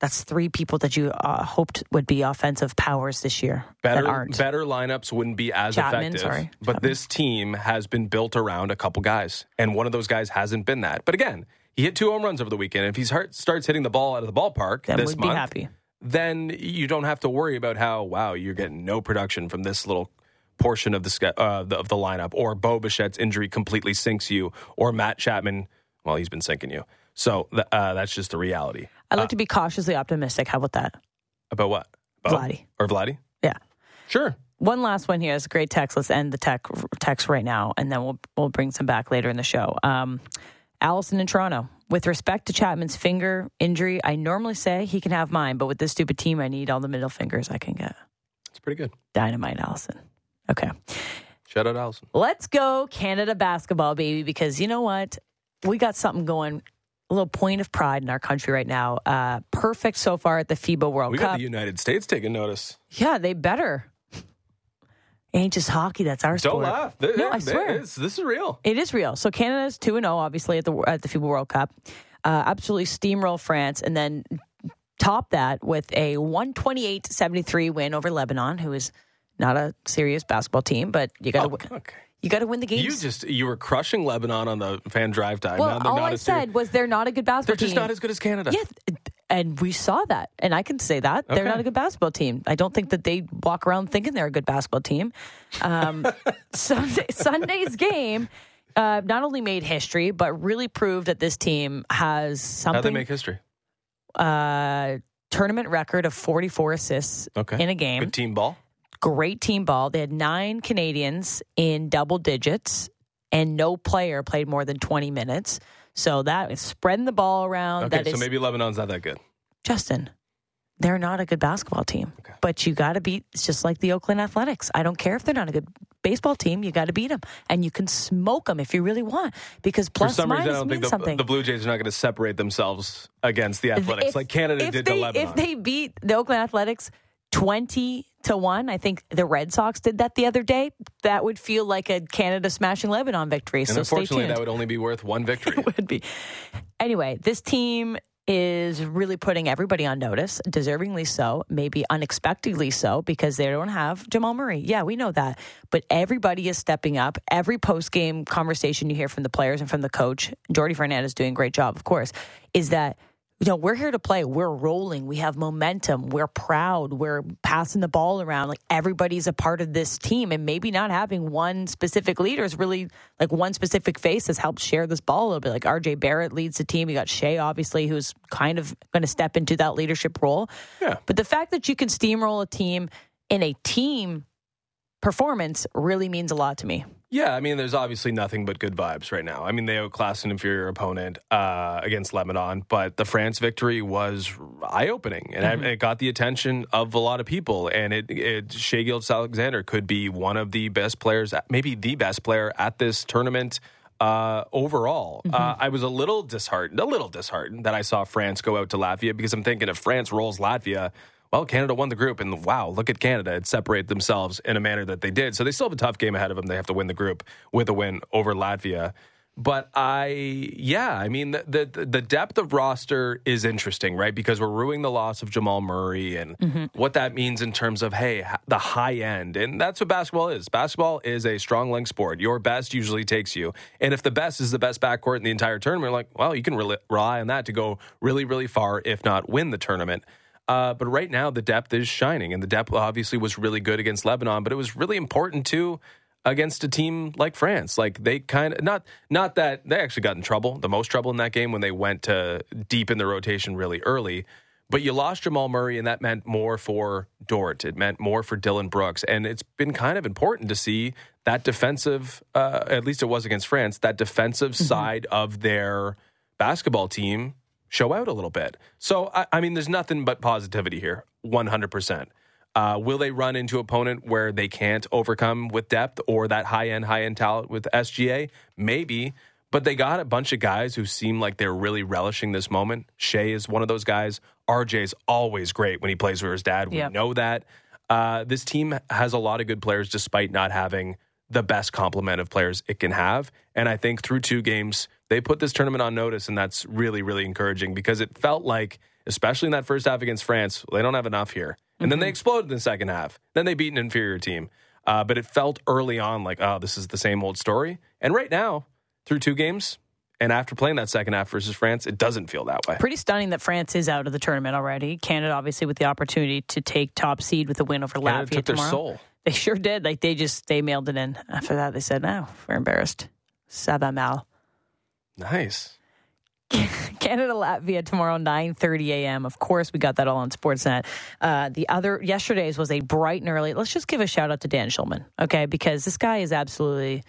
That's three people that you uh, hoped would be offensive powers this year better that aren't. better lineups wouldn't be as Chapman, effective. sorry, But Chapman. this team has been built around a couple guys, and one of those guys hasn't been that. But again, he hit two home runs over the weekend. If he starts hitting the ball out of the ballpark Then this we'd be happy. then you don't have to worry about how wow you're getting no production from this little portion of the uh, the, of the lineup, or Bo Bichette's injury completely sinks you, or Matt Chapman. Well, he's been sinking you. So th- uh, that's just the reality. I like to be cautiously optimistic. How about that? About what? Bo? Vladdy. or Vladdy? Yeah. Sure. One last one here. It's a great text. Let's end the tech text right now, and then we'll we'll bring some back later in the show. Um, Allison in Toronto. With respect to Chapman's finger injury, I normally say he can have mine, but with this stupid team, I need all the middle fingers I can get. It's pretty good. Dynamite, Allison. Okay, Shout out Allison. let's go Canada basketball, baby. Because you know what, we got something going. A little point of pride in our country right now. Uh, perfect so far at the FIBA World We got Cup. the United States taking notice. yeah, they better. Ain't just hockey. That's our Don't sport. laugh. Th- No, I swear. This, this is real. It is real. So Canada's two and zero, obviously at the at the FIBA World Cup. Uh, absolutely steamroll France, and then top that with a 128-73 win over Lebanon, who is not a serious basketball team, but you got to Oh, okay. you got to win the games. You just you were crushing Lebanon on the fan drive time. well, all I said was they're not a good basketball team? they're just team. not as good as Canada. Yeah, and we saw that, and I can say that they're not a good basketball team. I don't think that they walk around thinking they're a good basketball team. Um, Sunday, Sunday's game uh, not only made history, but really proved that this team has something. How'd they make history? uh, tournament record of 44 assists Okay. in a game. Good team ball. Great team ball. They had nine Canadians in double digits, and no player played more than 20 minutes. So that is spreading the ball around. Okay, that so is maybe Lebanon's not that good. Justin, they're not a good basketball team, Okay. but you got to beat. It's just like the Oakland Athletics. I don't care if they're not a good baseball team. You got to beat them, and you can smoke them if you really want, because plus For some reason, I don't think the, the Blue Jays are not going to separate themselves against the Athletics If- like Canada did they, to Lebanon. If they beat the Oakland Athletics twenty to one, I think the Red Sox did that the other day. That would feel like a Canada smashing Lebanon victory. and so stay unfortunately, tuned. that would only be worth one victory. would be. Anyway, this team is really putting everybody on notice, deservingly so, maybe unexpectedly so, because they don't have Jamal Murray. Yeah, we know that. But everybody is stepping up. Every post game conversation you hear from the players and from the coach, Jordi Fernandez doing a great job, of course, is that you know, we're here to play. We're rolling. We have momentum. We're proud. We're passing the ball around. Like everybody's a part of this team. And maybe not having one specific leader is really like one specific face has helped share this ball a little bit. Like RJ Barrett leads the team. You got Shai, obviously, who's kind of going to step into that leadership role. Yeah. But the fact that you can steamroll a team in a team performance really means a lot to me. Yeah, I mean, there's obviously nothing but good vibes right now. I mean, they outclassed an inferior opponent uh, against Lebanon, but the France victory was eye opening and Mm-hmm. it got the attention of a lot of people. And it, it Shai Alexander could be one of the best players, maybe the best player at this tournament. Uh, overall, Mm-hmm. uh, I was a little disheartened, a little disheartened that I saw France go out to Latvia because I'm thinking if France rolls Latvia, well, Canada won the group, and wow, look at Canada. It separated themselves in a manner that they did. So they still have a tough game ahead of them. They have to win the group with a win over Latvia. But I, yeah, I mean, the, the the depth of roster is interesting, right? Because we're ruining the loss of Jamal Murray and mm-hmm. what that means in terms of, hey, the high end. And that's what basketball is. Basketball is a strong link sport. Your best usually takes you. And if the best is the best backcourt in the entire tournament, like, well, you can rely on that to go really, really far, if not win the tournament. Uh, but right now, the depth is shining, and the depth obviously was really good against Lebanon, but it was really important too against a team like France. Like they kind of not not that they actually got in trouble, the most trouble in that game when they went to deep in the rotation really early. But you lost Jamal Murray, and that meant more for Dort. It meant more for Dillon Brooks, and it's been kind of important to see that defensive. Uh, at least it was against France. That defensive side of their basketball team show out a little bit. So, I, I mean, there's nothing but positivity here, 100%. Uh, will they run into opponent where they can't overcome with depth or that high end, high end talent with SGA? Maybe. But they got a bunch of guys who seem like they're really relishing this moment. Shai is one of those guys. RJ's always great when he plays with his dad. We Yep. know that. Uh, this team has a lot of good players despite not having the best complement of players it can have. And I think through two games, they put this tournament on notice, and that's really, really encouraging because it felt like, especially in that first half against France, they don't have enough here. And then they exploded in the second half. Then they beat an inferior team. Uh, but it felt early on like, oh, this is the same old story. And right now, through two games, and after playing that second half versus France, it doesn't feel that way. Pretty stunning that France is out of the tournament already. Canada, obviously, with the opportunity to take top seed with a win over Canada Latvia took their tomorrow. soul. They sure did. Like they just they mailed it in. After that, they said, "No, we're embarrassed." Ça va mal. Nice. Canada Latvia tomorrow 9:30 a.m. Of course, we got that all on Sportsnet. Uh, the other yesterday's was a bright and early. Let's just give a shout out to Dan Shulman, okay? Because this guy is absolutely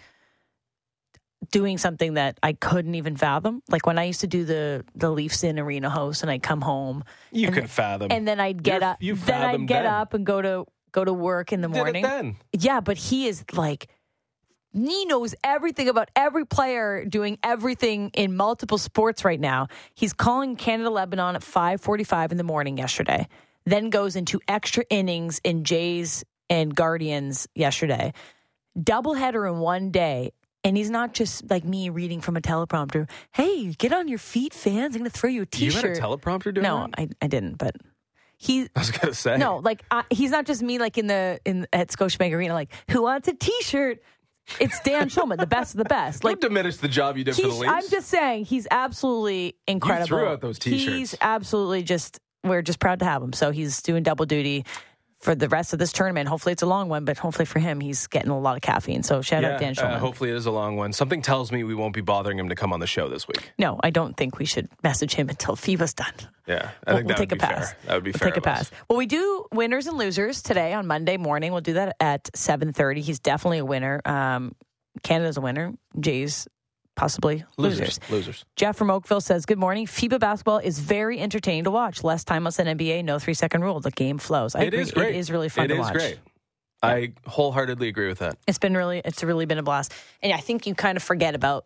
doing something that I couldn't even fathom. Like when I used to do the the Leafs in arena host, and I'd come home You and, can fathom. and then I'd get You're- up. you then I'd get then. up and go to go to work in the morning. then. Yeah, but he is like he knows everything about every player doing everything in multiple sports right now. He's calling Canada Lebanon at 5:45 in the morning yesterday. Then goes into extra innings in Jays and Guardians yesterday. Doubleheader in one day. And he's not just like me reading from a teleprompter. Hey, get on your feet, fans. I'm going to throw you a You t-shirt. had a teleprompter doing no. I, I didn't, but he I was gonna say no, like I, he's not just me, like in the in at Scotiabank Arena, like who wants a T-shirt? It's Dan Shulman, the best of the best. Don't Like diminish the job you did for the Leafs. I'm just saying, he's absolutely incredible. threw out those T-shirts. He's absolutely just. We're just proud to have him. So he's doing double duty for the rest of this tournament. Hopefully, it's a long one, but hopefully for him, he's getting a lot of caffeine. So shout out to Dan uh, hopefully it is a long one. Something tells me we won't be bothering him to come on the show this week. no, I don't think we should message him until FIBA's done. Yeah, I We'll, think we'll take would a be pass. fair. That would be we'll fair. Take a us. pass. Well, we do winners and losers today on Monday morning. We'll do that at seven thirty. He's definitely a winner. Um, Canada's a winner. Jays possibly losers. Losers, losers. Jeff from Oakville says, Good morning. FIBA basketball is very entertaining to watch. Less timeless than NBA, no three second rule. The game flows. I It agree. is great. It is really fun It to is watch. great. I wholeheartedly agree with that. It's been really, it's really been a blast. And I think you kind of forget about,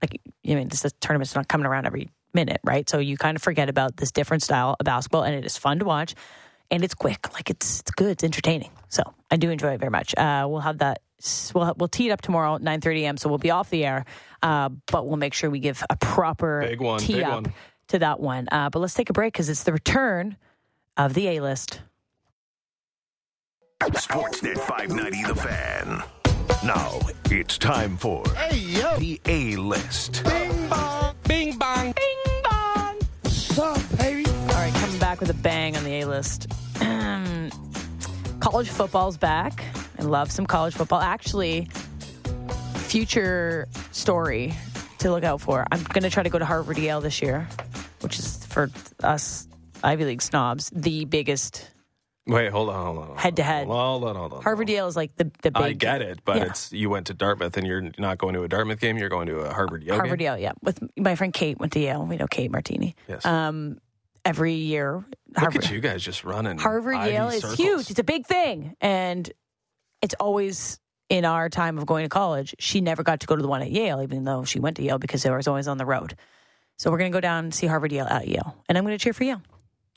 like, I mean, this tournament's not coming around every minute, right? So you kind of forget about this different style of basketball, and it is fun to watch, and it's quick. Like, it's, it's good. It's entertaining. So I do enjoy it very much. Uh, we'll have that. We'll, we'll tee it up tomorrow at 9.30 a.m., so we'll be off the air, uh, but we'll make sure we give a proper Big one, tee big up one. to that one. Uh, but let's take a break because it's the return of the A-list. Sportsnet 590 The Fan. Now it's time for the A list. Bing bong. Bing bong. Some pay back with a bang on the A list. college football's back. I love some college football. Actually, future story to look out for. I'm going to try to go to Harvard Yale this year, which is for us Ivy League snobs the biggest Wait, hold on, hold on. hold Head to on, head. Hold on, hold on. Harvard Yale is like the the big. I get it, but Yeah. it's you went to Dartmouth and you're not going to a Dartmouth game. You're going to a Harvard Yale Harvard. Yale, yeah. With my friend Kate went to Yale. We know Kate Martini. Yes. Um, every year, Look at you guys just running. Harvard Yale is huge. It's a big thing, and it's always in our time of going to college. She never got to go to the one at Yale, even though she went to Yale because they was always on the road. So we're going to go down and see Harvard Yale at Yale, and I'm going to cheer for Yale.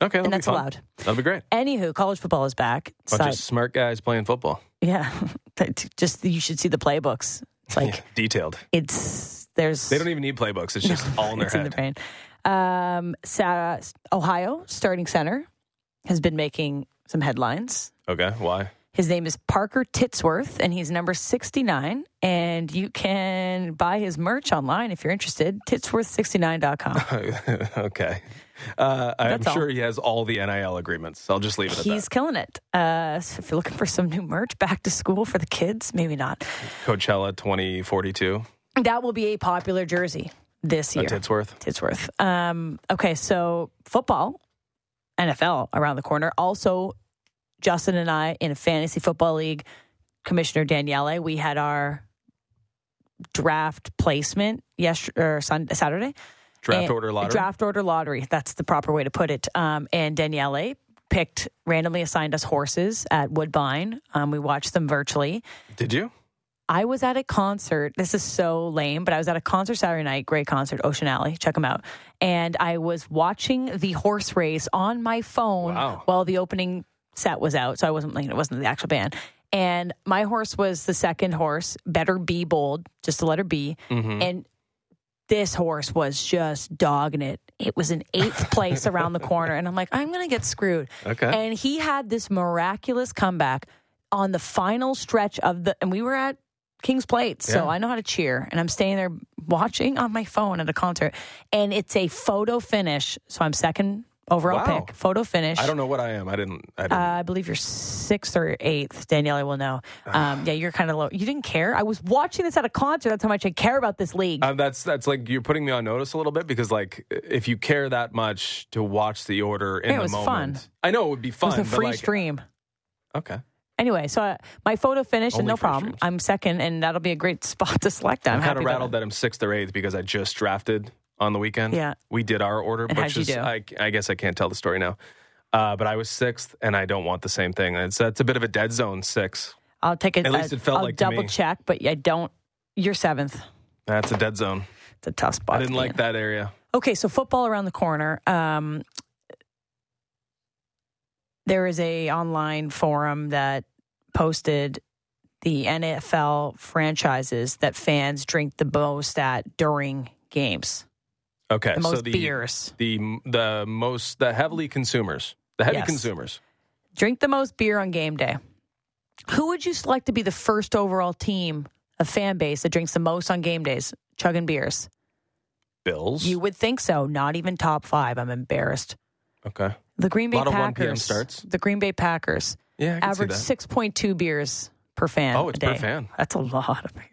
Okay, and that's allowed. That'll be great. Anywho, college football is back. Bunch Side- of smart guys playing football. yeah, just you should see the playbooks. It's like Yeah, detailed. it's there's They don't even need playbooks. It's just all in their it's in head. the brain. Um, Ohio starting center has been making some headlines. okay, why? His name is Parker Titsworth, and he's number 69. And you can buy his merch online if you're interested. Titsworth69.com. okay. Uh, I'm all. sure he has all the NIL agreements. I'll just leave it at that. He's killing it. Uh, so if you're looking for some new merch back to school for the kids, maybe not. Coachella 2042 That will be a popular jersey this year. at Titsworth. Titsworth. Um, okay, so football, NFL around the corner. Also, Justin and I in a fantasy football league, Commissioner Daniele, we had our draft placement yesterday or Sunday, Saturday. Draft And- order lottery. Draft order lottery. That's the proper way to put it. Um, and Daniele picked randomly assigned us horses at Woodbine. Um, we watched them virtually. Did you? I was at a concert. This is so lame, but I was at a concert Saturday night. Great concert, Ocean Alley. Check them out. And I was watching the horse race on my phone Wow. while the opening set was out. So I wasn't like it wasn't the actual band. And my horse was the second horse, Better Be Bold, just the letter B. Mm-hmm. And this horse was just dogging it. It was in eighth place around the corner. And I'm like, I'm going to get screwed. Okay. And he had this miraculous comeback on the final stretch of the, and we were at King's Plate. So Yeah. I know how to cheer. And I'm staying there watching on my phone at a concert. And it's a photo finish. So I'm second overall Wow. pick, photo finish. I don't know what I am. I didn't. I didn't. Uh, I believe you're sixth or eighth. Danielle will know. Um, yeah, you're kind of low. You didn't care. I was watching this at a concert. That's how much I care about this league. Uh, that's that's like you're putting me on notice a little bit because like if you care that much to watch the order in Yeah, it the was moment, fun. I know it would be it fun. was a but free like, stream. Okay, Anyway, so uh, my photo finished and Only no free problem. streams. I'm second, and that'll be a great spot to select. I'm, I'm, kind of about rattled that I'm sixth or eighth because I just drafted on the weekend. Yeah. we did our order, And which is? I, I guess I can't tell the story now. Uh, but I was sixth, and I don't want the same thing. It's that's a bit of a dead zone six. I'll take it. At least it felt I'll like double check, but I don't. You're seventh. That's a dead zone. It's a tough spot. I didn't like in. that area. Okay, so football around the corner. Um, there is a online forum that posted the NFL franchises that fans drink the most at during games. Okay, The most so the beers. the the most the heavily consumers, the heavy Yes. consumers. Drink the most beer on game day. Who would you select to be the first overall team of fan base that drinks the most on game days, chugging beers? Bills. You would think so. Not even top five. I'm embarrassed. okay. The Green Bay Lot of 1 p.m. Packers. starts. The Green Bay Packers Yeah, I can average 6.2 beers per fan. Oh, it's per fan. That's a lot of beers.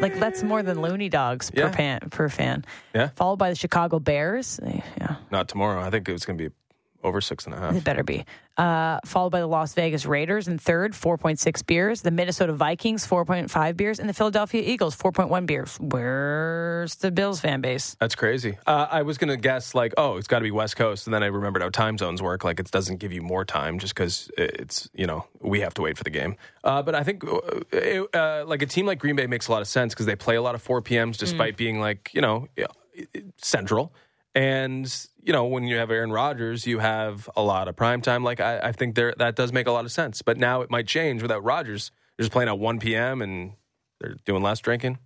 Like that's more than Loonie Dogs per Yeah. fan. Per fan. Yeah. Followed by the Chicago Bears. Yeah, Not tomorrow. I think it was going to be over six and a half. they better be. Uh, followed by the Las Vegas Raiders in third, 4.6 beers. The Minnesota Vikings, 4.5 beers, and the Philadelphia Eagles, 4.1 beers. Where's the Bills fan base? That's crazy. Uh, I was going to guess like, oh, it's got to be West Coast, and then I remembered how time zones work. Like, it doesn't give you more time just because it's you know we have to wait for the game. Uh, but I think uh, it, uh, like a team like Green Bay makes a lot of sense because they play a lot of four PMs despite being like you know central. And you know when you have Aaron Rodgers, you have a lot of prime time. Like I, I think there that does make a lot of sense. But now it might change without Rodgers. They're just playing at one PM and they're doing less drinking.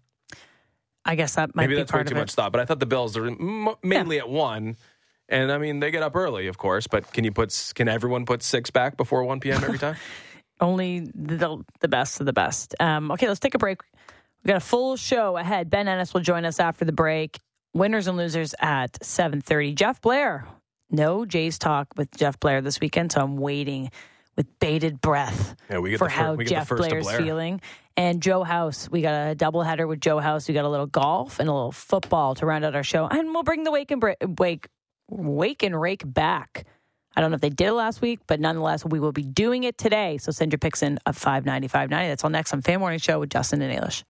I guess that might Maybe be that's way too of much thought. But I thought the Bills are m- mainly at one, and I mean they get up early, of course. But can you put can everyone put six back before one p.m. every time? Only the, the best of the best. Um, okay, let's take a break. We've got a full show ahead. Ben Ennis will join us after the break. Winners and losers at 7.30. Jeff Blair no Jays talk with Jeff Blair this weekend, so I'm waiting with bated breath Yeah, we get for the fir- how we get the Jeff first to Blair's Blair. feeling. And Joe House, we got a doubleheader with Joe House. We got a little golf and a little football to round out our show, and we'll bring the wake and break, wake, wake and rake back. I don't know if they did it last week, but nonetheless, we will be doing it today. So send your picks in at five ninety five ninety. That's all next on Fan Morning Show with Justin and Ailish.